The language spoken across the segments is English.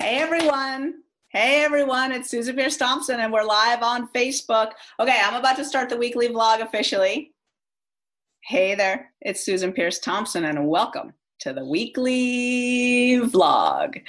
Hey everyone. Hey everyone, it's Susan Peirce Thompson and we're live on Facebook. Okay, I'm about to start the weekly vlog officially. Hey there, it's Susan Peirce Thompson and welcome to the weekly vlog.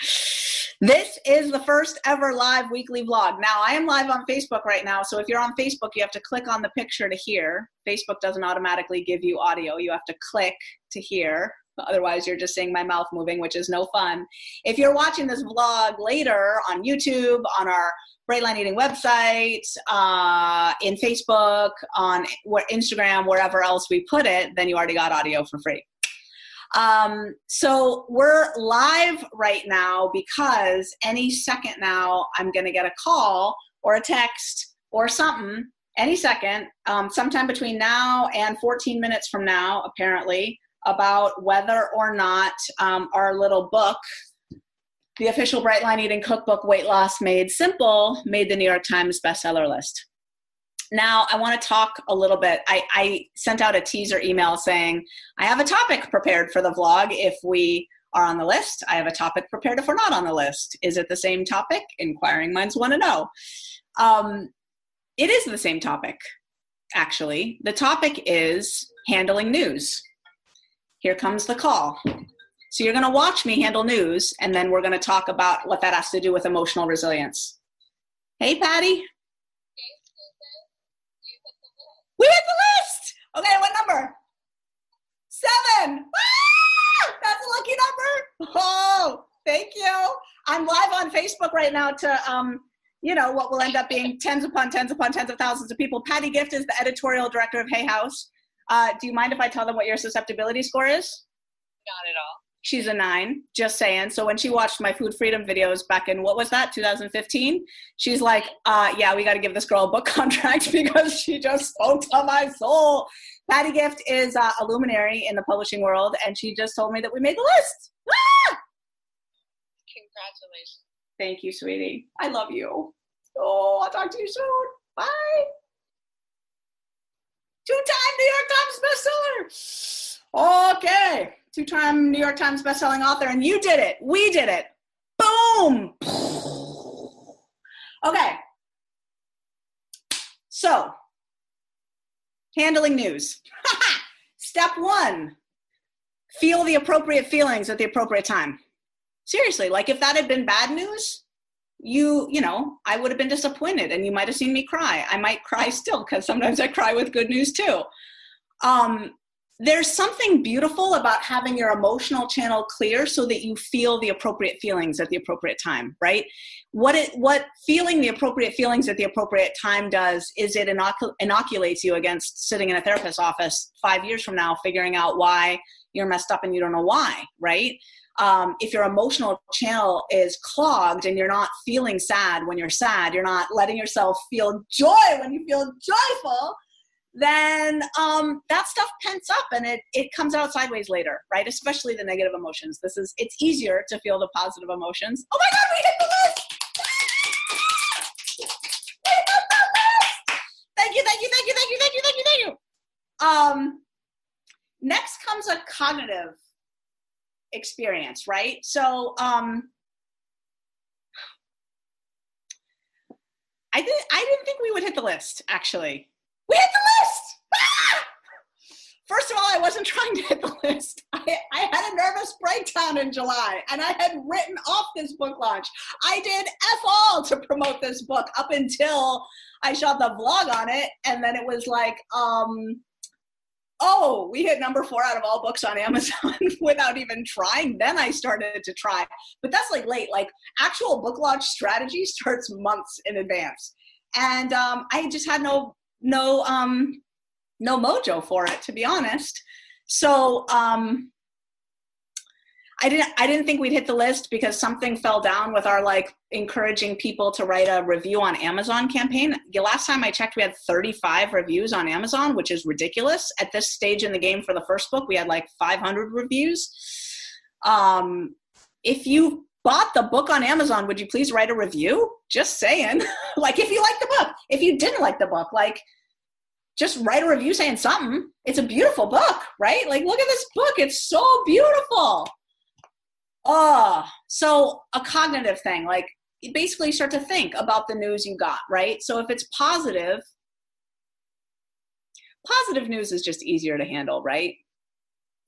This is the first ever live weekly vlog. Now, I am live on Facebook right now, so if you're on Facebook, you have to click on the picture to hear. Facebook doesn't automatically give you audio, you have to click to hear. Otherwise, you're just seeing my mouth moving, which is no fun. If you're watching this vlog later on YouTube, on our Bright Line Eating website, uh, in Facebook, on Instagram, wherever else we put it, then you already got audio for free. Um, so we're live right now because any second now I'm going to get a call or a text or something any second, um, sometime between now and 14 minutes from now, apparently, about whether or not um, our little book, the official Bright Line Eating Cookbook Weight Loss Made Simple, made the New York Times bestseller list. Now, I want to talk a little bit. I, I sent out a teaser email saying, I have a topic prepared for the vlog if we are on the list. I have a topic prepared if we're not on the list. Is it the same topic? Inquiring minds want to know. Um, it is the same topic, actually. The topic is handling news. Here comes the call. So you're going to watch me handle news, and then we're going to talk about what that has to do with emotional resilience. Hey, Patty. We hit the list. Okay, what number? Seven. Ah, that's a lucky number. Oh, thank you. I'm live on Facebook right now to, um, you know, what will end up being tens upon tens upon tens of thousands of people. Patty Gift is the editorial director of Hay House. Uh, do you mind if I tell them what your susceptibility score is? Not at all. She's a nine, just saying. So when she watched my food freedom videos back in what was that, 2015, she's like, uh, yeah, we got to give this girl a book contract because she just spoke to my soul. Patty Gift is uh, a luminary in the publishing world, and she just told me that we made the list. Ah! Congratulations. Thank you, sweetie. I love you. Oh, I'll talk to you soon. Bye. Two-time New York Times bestseller. Okay two-time New York Times bestselling author, and you did it. We did it. Boom. Okay. So, handling news. Step one, feel the appropriate feelings at the appropriate time. Seriously, like if that had been bad news, you, you know, I would have been disappointed and you might have seen me cry. I might cry still because sometimes I cry with good news too. Um, there's something beautiful about having your emotional channel clear so that you feel the appropriate feelings at the appropriate time right what it what feeling the appropriate feelings at the appropriate time does is it inoc- inoculates you against sitting in a therapist's office five years from now figuring out why you're messed up and you don't know why right um, if your emotional channel is clogged and you're not feeling sad when you're sad you're not letting yourself feel joy when you feel joyful then um, that stuff pents up and it, it comes out sideways later, right? Especially the negative emotions. This is, it's easier to feel the positive emotions. Oh my God, we hit the list! Thank you, thank you, thank you, thank you, thank you, thank you, thank you. Um, next comes a cognitive experience, right? So, um, I didn't, I didn't think we would hit the list, actually. We hit the list! Ah! First of all, I wasn't trying to hit the list. I, I had a nervous breakdown in July and I had written off this book launch. I did F all to promote this book up until I shot the vlog on it. And then it was like, um, oh, we hit number four out of all books on Amazon without even trying. Then I started to try. But that's like late. Like actual book launch strategy starts months in advance. And um, I just had no no um no mojo for it to be honest so um I didn't I didn't think we'd hit the list because something fell down with our like encouraging people to write a review on Amazon campaign. The last time I checked we had 35 reviews on Amazon, which is ridiculous. At this stage in the game for the first book, we had like 500 reviews. Um if you bought the book on Amazon, would you please write a review? Just saying. like if you like the book, if you didn't like the book, like just write a review saying something. It's a beautiful book, right? Like look at this book. It's so beautiful. Oh, so a cognitive thing, like basically start to think about the news you got, right? So if it's positive, positive news is just easier to handle, right?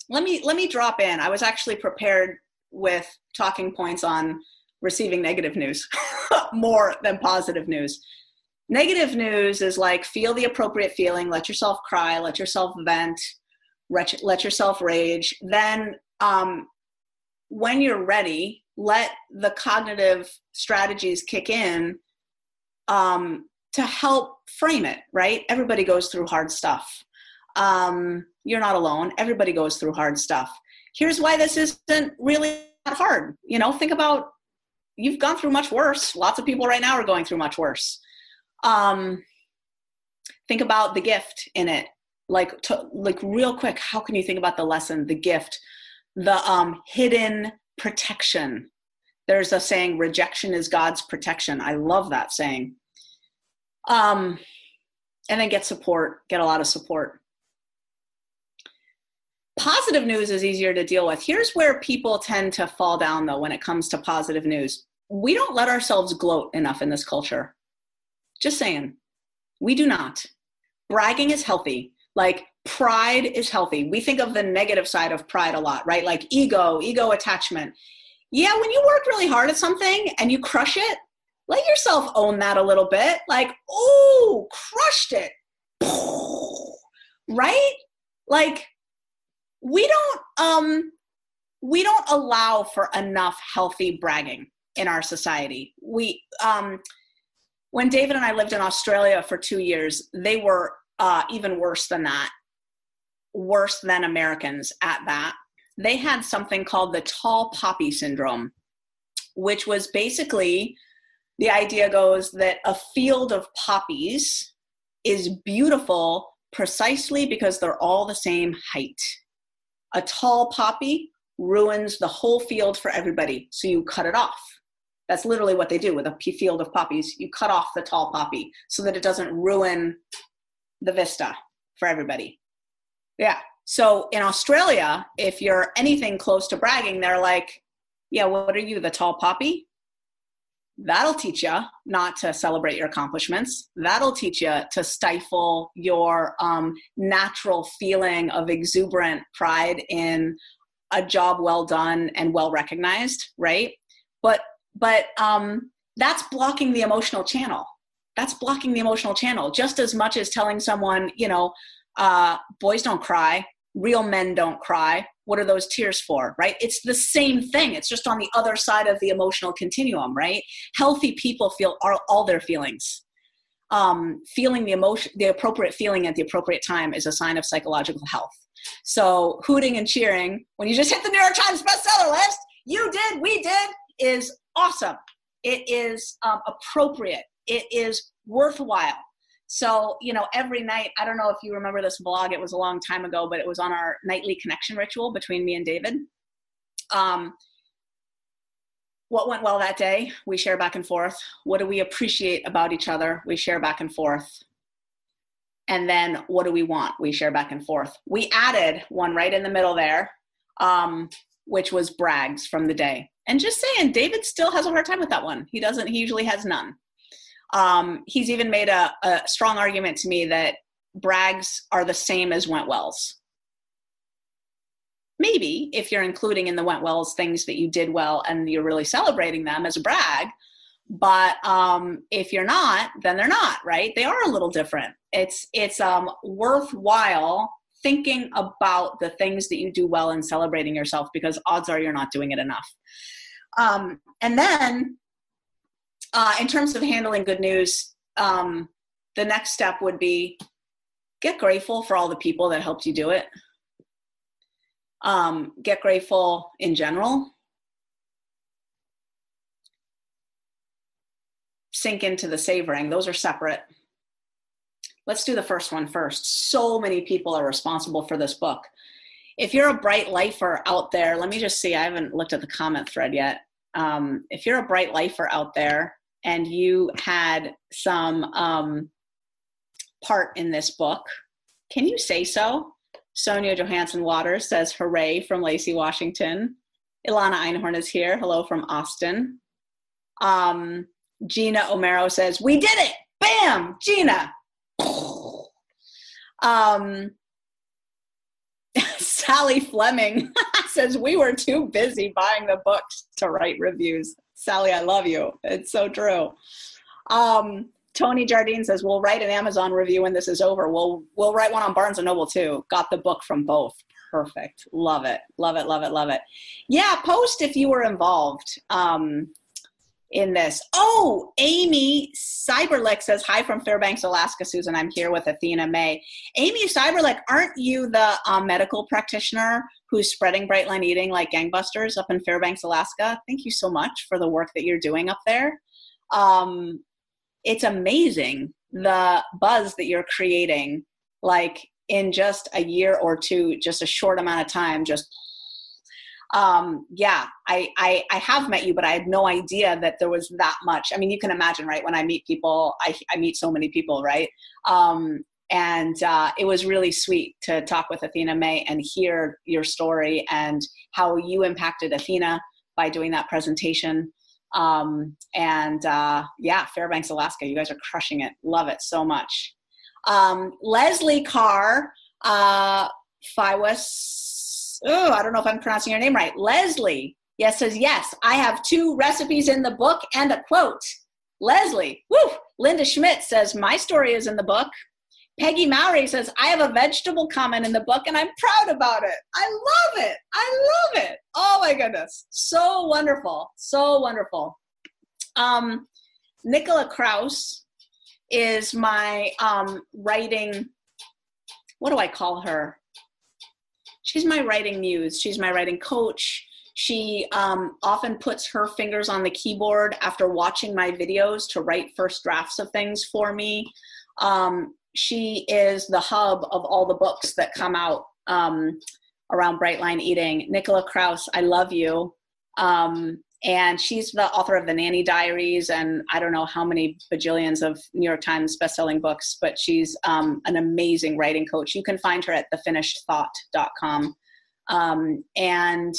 Let me let me drop in. I was actually prepared with talking points on receiving negative news more than positive news. Negative news is like feel the appropriate feeling, let yourself cry, let yourself vent, let yourself rage. Then, um, when you're ready, let the cognitive strategies kick in um, to help frame it, right? Everybody goes through hard stuff. Um, you're not alone. Everybody goes through hard stuff. Here's why this isn't really that hard. You know, think about you've gone through much worse. Lots of people right now are going through much worse. Um, think about the gift in it. Like, to, like real quick, how can you think about the lesson, the gift, the um, hidden protection? There's a saying, rejection is God's protection. I love that saying. Um, and then get support, get a lot of support. Positive news is easier to deal with. Here's where people tend to fall down, though, when it comes to positive news. We don't let ourselves gloat enough in this culture. Just saying. We do not. Bragging is healthy. Like pride is healthy. We think of the negative side of pride a lot, right? Like ego, ego attachment. Yeah, when you work really hard at something and you crush it, let yourself own that a little bit. Like, oh, crushed it. Right? Like we don't um we don't allow for enough healthy bragging in our society. We um when David and I lived in Australia for two years, they were uh, even worse than that, worse than Americans at that. They had something called the tall poppy syndrome, which was basically the idea goes that a field of poppies is beautiful precisely because they're all the same height. A tall poppy ruins the whole field for everybody, so you cut it off. That's literally what they do with a field of poppies. You cut off the tall poppy so that it doesn't ruin the vista for everybody. Yeah. So in Australia, if you're anything close to bragging, they're like, yeah, what are you, the tall poppy? That'll teach you not to celebrate your accomplishments. That'll teach you to stifle your um, natural feeling of exuberant pride in a job well done and well recognized, right? But but um, that's blocking the emotional channel that's blocking the emotional channel. Just as much as telling someone you know uh, boys don't cry real men don't cry what are those tears for right? It's the same thing. It's just on the other side of the emotional continuum right? Healthy people feel all, all their feelings. Um, feeling the emotion the appropriate feeling at the appropriate time is a sign of psychological health. So hooting and cheering when you just hit the new york times bestseller list you did we did is awesome. It is um, appropriate. It is worthwhile. So, you know, every night, I don't know if you remember this vlog, it was a long time ago, but it was on our nightly connection ritual between me and David. Um, what went well that day? We share back and forth. What do we appreciate about each other? We share back and forth. And then what do we want? We share back and forth. We added one right in the middle there, um, which was brags from the day. And just saying, David still has a hard time with that one. He doesn't, he usually has none. Um, he's even made a, a strong argument to me that brags are the same as Wentwells. Maybe if you're including in the Wentwells things that you did well and you're really celebrating them as a brag. But um, if you're not, then they're not, right? They are a little different. It's it's um, worthwhile thinking about the things that you do well and celebrating yourself because odds are you're not doing it enough. Um, and then, uh, in terms of handling good news, um, the next step would be get grateful for all the people that helped you do it. Um, get grateful in general. Sink into the savoring, those are separate. Let's do the first one first. So many people are responsible for this book if you're a bright lifer out there, let me just see, I haven't looked at the comment thread yet. Um, if you're a bright lifer out there and you had some um, part in this book, can you say so? Sonia Johansson Waters says, hooray from Lacey Washington. Ilana Einhorn is here. Hello from Austin. Um, Gina Omero says, We did it! Bam! Gina! Um, Sally Fleming says, We were too busy buying the books to write reviews. Sally, I love you. It's so true. Um, Tony Jardine says, We'll write an Amazon review when this is over. We'll, we'll write one on Barnes and Noble too. Got the book from both. Perfect. Love it. Love it. Love it. Love it. Yeah, post if you were involved. Um, in this. Oh, Amy Cyberlick says, Hi from Fairbanks, Alaska, Susan. I'm here with Athena May. Amy Cyberlick, aren't you the um, medical practitioner who's spreading bright line eating like gangbusters up in Fairbanks, Alaska? Thank you so much for the work that you're doing up there. Um, it's amazing the buzz that you're creating, like in just a year or two, just a short amount of time, just um, yeah, I, I, I have met you, but I had no idea that there was that much. I mean, you can imagine, right? When I meet people, I, I meet so many people, right? Um, and uh, it was really sweet to talk with Athena May and hear your story and how you impacted Athena by doing that presentation. Um, and uh, yeah, Fairbanks, Alaska, you guys are crushing it. Love it so much. Um, Leslie Carr, uh, Fiwas oh, I don't know if I'm pronouncing your name right. Leslie, yes, says, yes, I have two recipes in the book and a quote. Leslie, woo. Linda Schmidt says, my story is in the book. Peggy Mowry says, I have a vegetable comment in the book and I'm proud about it. I love it. I love it. Oh my goodness. So wonderful. So wonderful. Um, Nicola Kraus is my um, writing, what do I call her? She's my writing muse. She's my writing coach. She um, often puts her fingers on the keyboard after watching my videos to write first drafts of things for me. Um, she is the hub of all the books that come out um, around Bright Line Eating. Nicola Kraus, I love you. Um, and she's the author of the nanny diaries and i don't know how many bajillions of new york times bestselling books but she's um, an amazing writing coach. You can find her at thefinishedthought.com um, and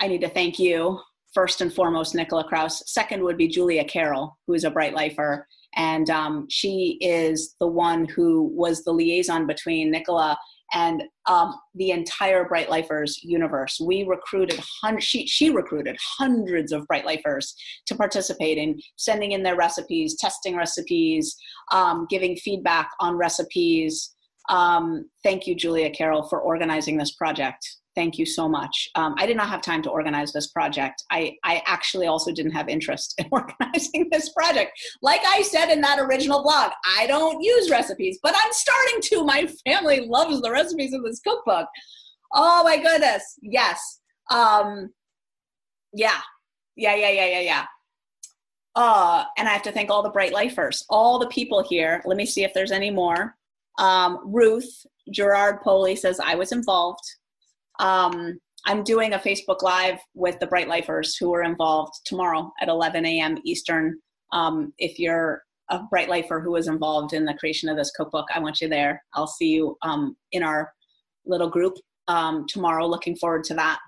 i need to thank you first and foremost nicola kraus second would be julia carroll who is a bright lifer. And um, she is the one who was the liaison between nicola and um, the entire Bright Lifers universe. We recruited, hun- she, she recruited hundreds of Bright Lifers to participate in sending in their recipes, testing recipes, um, giving feedback on recipes. Um, thank you, Julia Carroll, for organizing this project. Thank you so much. Um, I did not have time to organize this project. I, I actually also didn't have interest in organizing this project. Like I said in that original blog, I don't use recipes, but I'm starting to. My family loves the recipes in this cookbook. Oh my goodness. Yes. Um, yeah. Yeah, yeah, yeah, yeah, yeah. Uh, and I have to thank all the bright lifers, all the people here. Let me see if there's any more. Um, Ruth Gerard Poley says, I was involved um, I'm doing a Facebook Live with the Bright Lifers who are involved tomorrow at 11 a.m. Eastern. Um, if you're a Bright Lifer who is involved in the creation of this cookbook, I want you there. I'll see you um, in our little group um, tomorrow. Looking forward to that.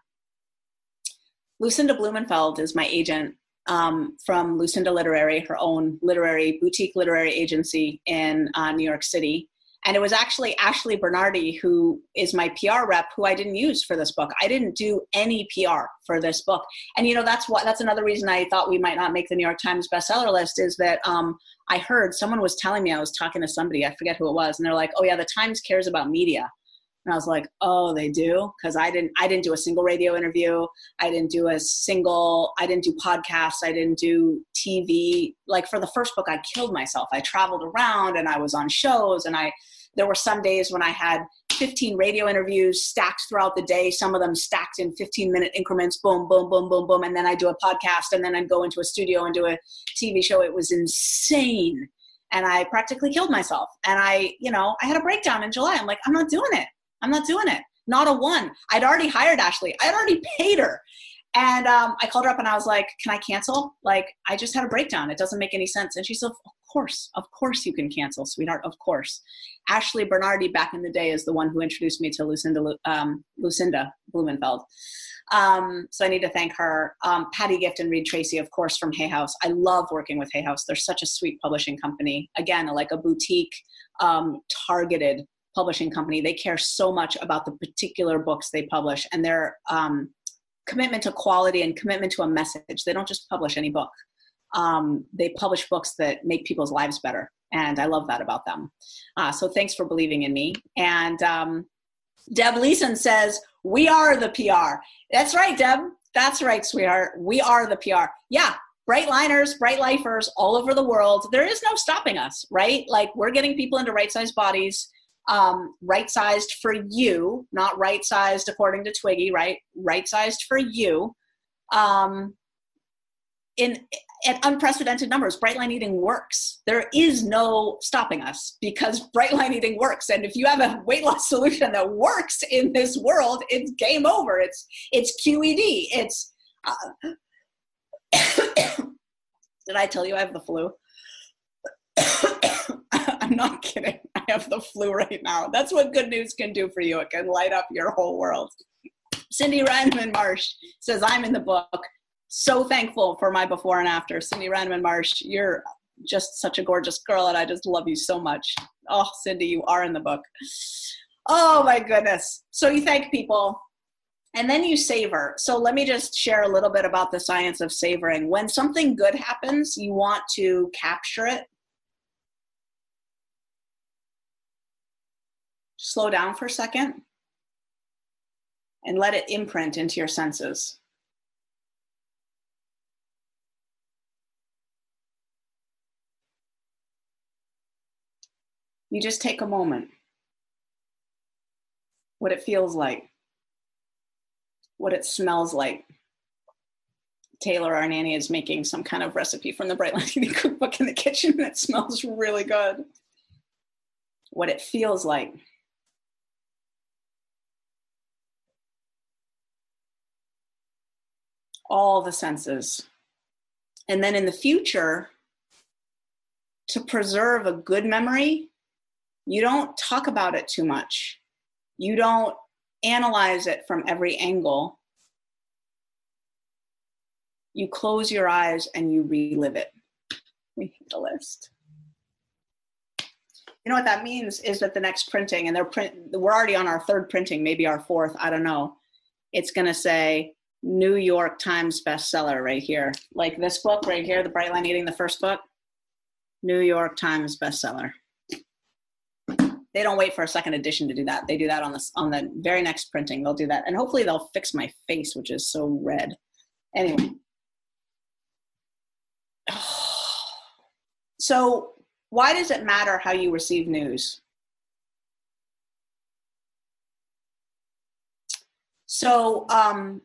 Lucinda Blumenfeld is my agent um, from Lucinda Literary, her own literary boutique literary agency in uh, New York City. And it was actually Ashley Bernardi, who is my PR rep, who I didn't use for this book. I didn't do any PR for this book. And you know, that's what that's another reason I thought we might not make the New York Times bestseller list is that um, I heard someone was telling me I was talking to somebody, I forget who it was, and they're like, "Oh yeah, the Times cares about media." And I was like, "Oh, they do?" Because I didn't, I didn't do a single radio interview. I didn't do a single. I didn't do podcasts. I didn't do TV. Like for the first book, I killed myself. I traveled around and I was on shows, and I there were some days when I had 15 radio interviews stacked throughout the day, some of them stacked in 15 minute increments, boom, boom, boom, boom, boom. And then I do a podcast and then I'd go into a studio and do a TV show. It was insane. And I practically killed myself. And I, you know, I had a breakdown in July. I'm like, I'm not doing it. I'm not doing it. Not a one. I'd already hired Ashley. I'd already paid her. And um, I called her up and I was like, Can I cancel? Like, I just had a breakdown. It doesn't make any sense. And she said, Of course, of course you can cancel, sweetheart, of course. Ashley Bernardi back in the day is the one who introduced me to Lucinda, um, Lucinda Blumenfeld. Um, so I need to thank her. Um, Patty Gift and Reid Tracy, of course, from Hay House. I love working with Hay House. They're such a sweet publishing company. Again, like a boutique, um, targeted publishing company. They care so much about the particular books they publish and their um, commitment to quality and commitment to a message. They don't just publish any book. Um, they publish books that make people's lives better. And I love that about them. Uh, so thanks for believing in me. And um, Deb Leeson says, We are the PR. That's right, Deb. That's right, sweetheart. We are the PR. Yeah, bright liners, bright lifers all over the world. There is no stopping us, right? Like we're getting people into right sized bodies um, right sized for you, not right sized according to Twiggy, right? Right sized for you. Um, in at unprecedented numbers, bright line eating works. There is no stopping us because bright line eating works. And if you have a weight loss solution that works in this world, it's game over. It's it's QED. It's uh, did I tell you I have the flu? I'm not kidding. Have the flu right now. That's what good news can do for you. It can light up your whole world. Cindy Randman Marsh says, I'm in the book. So thankful for my before and after. Cindy Randman Marsh, you're just such a gorgeous girl, and I just love you so much. Oh, Cindy, you are in the book. Oh my goodness. So you thank people and then you savor. So let me just share a little bit about the science of savoring. When something good happens, you want to capture it slow down for a second and let it imprint into your senses. You just take a moment. What it feels like, what it smells like. Taylor, our nanny, is making some kind of recipe from the Bright Line Eating Cookbook in the kitchen, that smells really good. What it feels like. All the senses. And then in the future, to preserve a good memory, you don't talk about it too much. You don't analyze it from every angle. You close your eyes and you relive it. We hit the list. You know what that means is that the next printing, and they're print, we're already on our third printing, maybe our fourth, I don't know. It's going to say New York Times bestseller right here. Like this book right here, The Bright Line Eating, the first book, New York Times bestseller. They don't wait for a second edition to do that. They do that on the on the very next printing. They'll do that, and hopefully they'll fix my face, which is so red. Anyway, so why does it matter how you receive news? So um,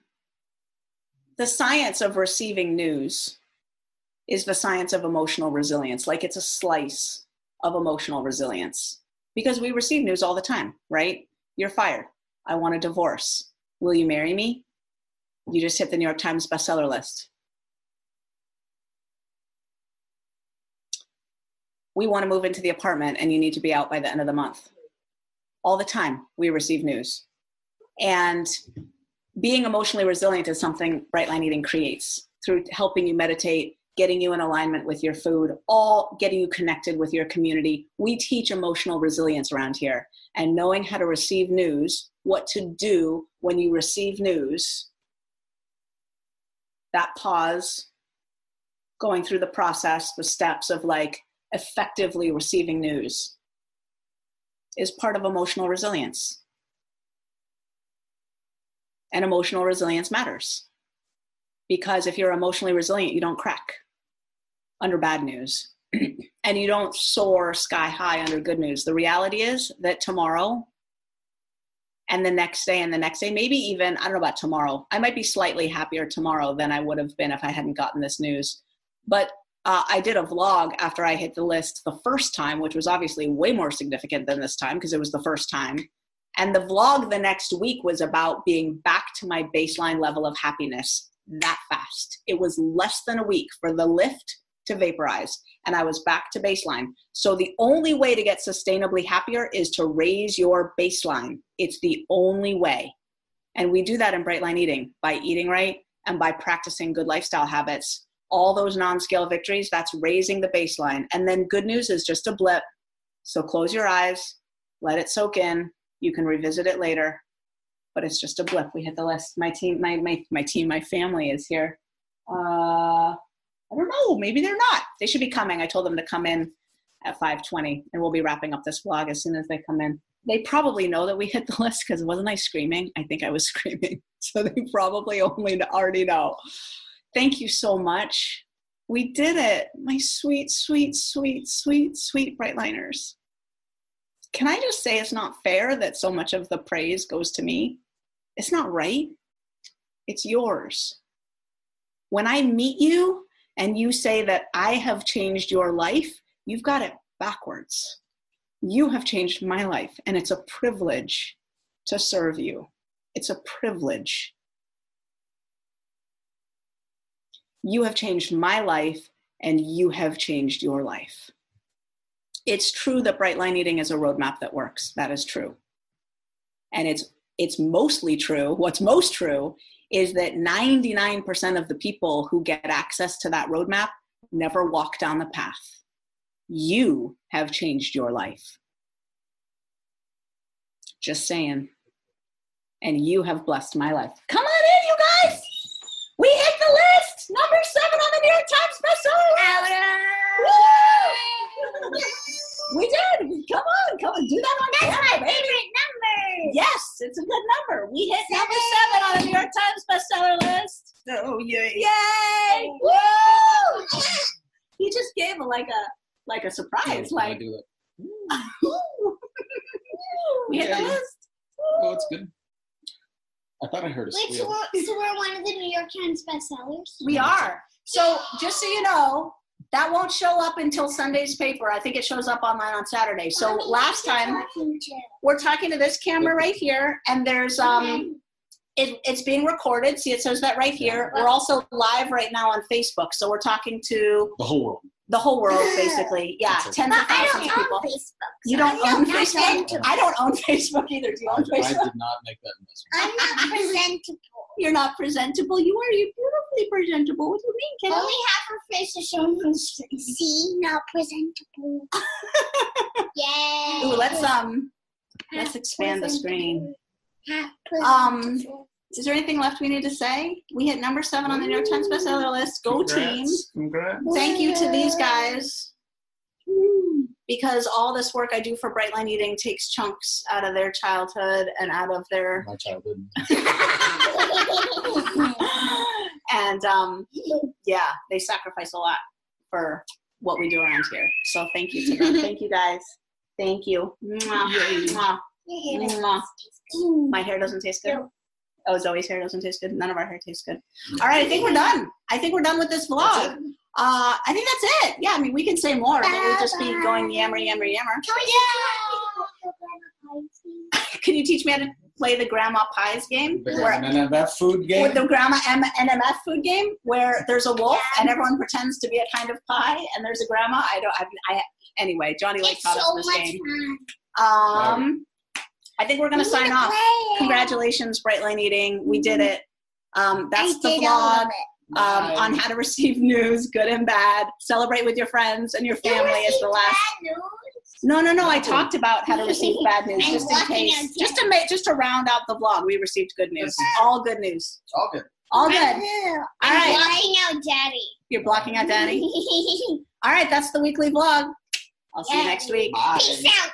the science of receiving news is the science of emotional resilience. Like it's a slice of emotional resilience because we receive news all the time, right? You're fired. I want a divorce. Will you marry me? You just hit the New York Times bestseller list. We want to move into the apartment and you need to be out by the end of the month. All the time, we receive news. And being emotionally resilient is something Bright Line Eating creates through helping you meditate, getting you in alignment with your food, all getting you connected with your community. We teach emotional resilience around here and knowing how to receive news, what to do when you receive news, that pause, going through the process, the steps of like effectively receiving news is part of emotional resilience and emotional resilience matters. Because if you're emotionally resilient, you don't crack under bad news and you don't soar sky high under good news. The reality is that tomorrow and the next day and the next day, maybe even, I don't know about tomorrow, I might be slightly happier tomorrow than I would have been if I hadn't gotten this news. But uh, I did a vlog after I hit the list the first time, which was obviously way more significant than this time because it was the first time. And the vlog the next week was about being back to my baseline level of happiness that fast. It was less than a week for the lift to vaporize and I was back to baseline. So the only way to get sustainably happier is to raise your baseline. It's the only way. And we do that in Bright Line Eating by eating right and by practicing good lifestyle habits. All those non scale victories, that's raising the baseline. And then good news is just a blip. So close your eyes, let it soak in. You can revisit it later, but it's just a blip. We hit the list. My team, my, my, my team, my family is here. Uh, I don't know. Maybe they're not. They should be coming. I told them to come in at 5:20, and we'll be wrapping up this vlog as soon as they come in. They probably know that we hit the list because wasn't I screaming? I think I was screaming, so they probably only already know. Thank you so much. We did it, my sweet, sweet, sweet, sweet, sweet Brightliners. Can I just say it's not fair that so much of the praise goes to me? It's not right. It's yours. When I meet you, and you say that I have changed your life, you've got it backwards. You have changed my life, and it's a privilege to serve you. It's a privilege. You have changed my life, and you have changed your life. It's true that bright line eating is a roadmap that works. That is true. And it's it's mostly true. What's most true is that 99% of the people who get access to that roadmap never walk down the path. You have changed your life. Just saying. And you have blessed my life. Come on in, you guys! We hit the list! Number seven on the New York Times bestseller! We did. Come on, come on, do that on That's camera, my baby. favorite number. Yes, it's a good number. We hit number seven on the New York Times bestseller list. Oh yay! Yay! Oh. Woo! He just gave a, like a like a surprise, I like do it. we hit the list. Oh, it's good. I thought I heard a Wait, so squeal. we're, so we're one of the New York Times bestsellers? We are. So just so you know, that won't show up until Sunday's paper. I think it shows up online on Saturday. So Mommy, last time talking we're talking to this camera right here, and there's um it, it's being recorded. See, it says that right here. We're also live right now on Facebook, so we're talking to The whole world. The whole world, basically. Yeah, That's okay. tens of But I thousands don't of people. own Facebook. You don't I'm own Facebook. I don't own Facebook either. Do you I, own I Facebook? did not make that investment. I'm not presentable. You're not presentable. You are. You're beautifully presentable. What do you mean, Kelly? Only half her face is shown on screen. See, not presentable. Yay. Ooh, let's um. Half let's expand the screen. presentable. Half Um, presentable. Is there anything left we need to say? We hit number seven on the New York Times bestseller list. Go team! Congrats. Thank you to these guys because all this work I do for Brightline Eating takes chunks out of their childhood and out of their My childhood. and um, yeah, they sacrifice a lot for what we do around here. So thank you to them. thank you guys. Thank you. Mwah, mwah, mwah. My hair doesn't taste good. Oh, Zoe's hair doesn't taste good. None of our hair tastes good. All right, I think we're done. I think we're done with this vlog. Uh, I think that's it. Yeah, I mean, we can say more, but we'll just be going yammer, yammer, yammer. Can you teach me how to play the Grandma Pies game? The Where- and food game. with the grandma M- NMF food game where there's a wolf and everyone pretends to be a kind of pie and there's a grandma. I don't. I, I anyway. Johnny Lake It's taught us so this much game. fun. Um, I think we're gonna sign off. play it. Congratulations, Brightline Eating. We did it. Um, that's I the did all vlog um, on how to receive news, good and bad. Celebrate with your friends and your family is the last. bad news? No, no, no. I talked about how to receive bad news just in case, just to make, just to round out the vlog. We received good news. All good news. It's all good. All good. I'm All right. blocking out daddy. You're blocking out daddy. All right, that's the weekly vlog. I'll see you next week. Bye. Peace out.